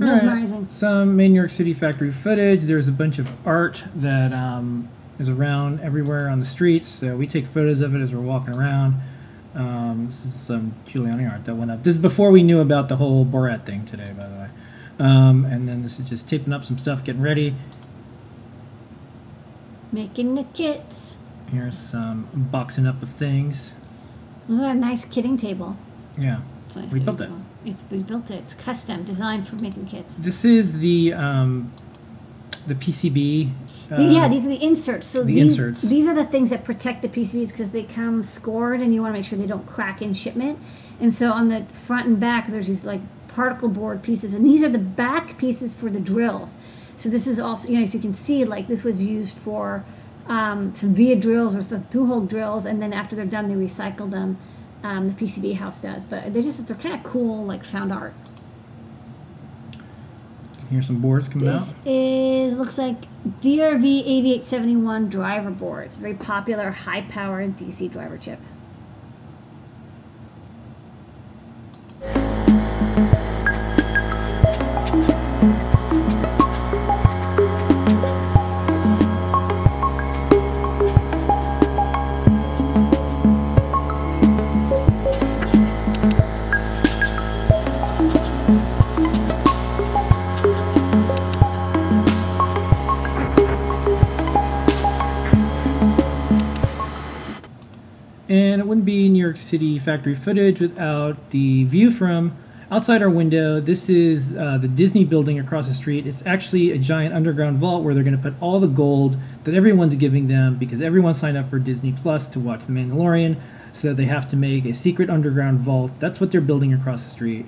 All right. Mesmerizing. Some main New York City factory footage. There's a bunch of art that um, is around everywhere on the streets. So we take photos of it as we're walking around. Um, this is some Giuliani art that went up. This is before we knew about the whole Borat thing today, by the way. Um, and then this is just taping up some stuff, getting ready. Making the kits. Here's some boxing up of things. Ooh, a nice kitting table. Yeah. It's We built it. It's we built it. It's custom, designed for making kits. This is the um, the PCB. The- yeah, uh, these are the inserts. So the these, inserts. these are the things that protect the PCBs because they come scored, and you want to make sure they don't crack in shipment. And so on the front and back, there's these like particle board pieces, and these are the back pieces for the drills. So this is also, you know, as you can see, like this was used for um, some via drills or some through-hole drills, and then after they're done, they recycle them. Um, the PCB house does, but they're just they're kind of cool, like found art. Here's some boards coming This out. This is looks like DRV 8871 driver board. It's a very popular high power DC driver chip. And it wouldn't be New York City factory footage without the view from outside our window. This is uh, the Disney building across the street. It's actually a giant underground vault where they're going to put all the gold that everyone's giving them because everyone signed up for Disney Plus to watch The Mandalorian. So they have to make a secret underground vault. That's what they're building across the street.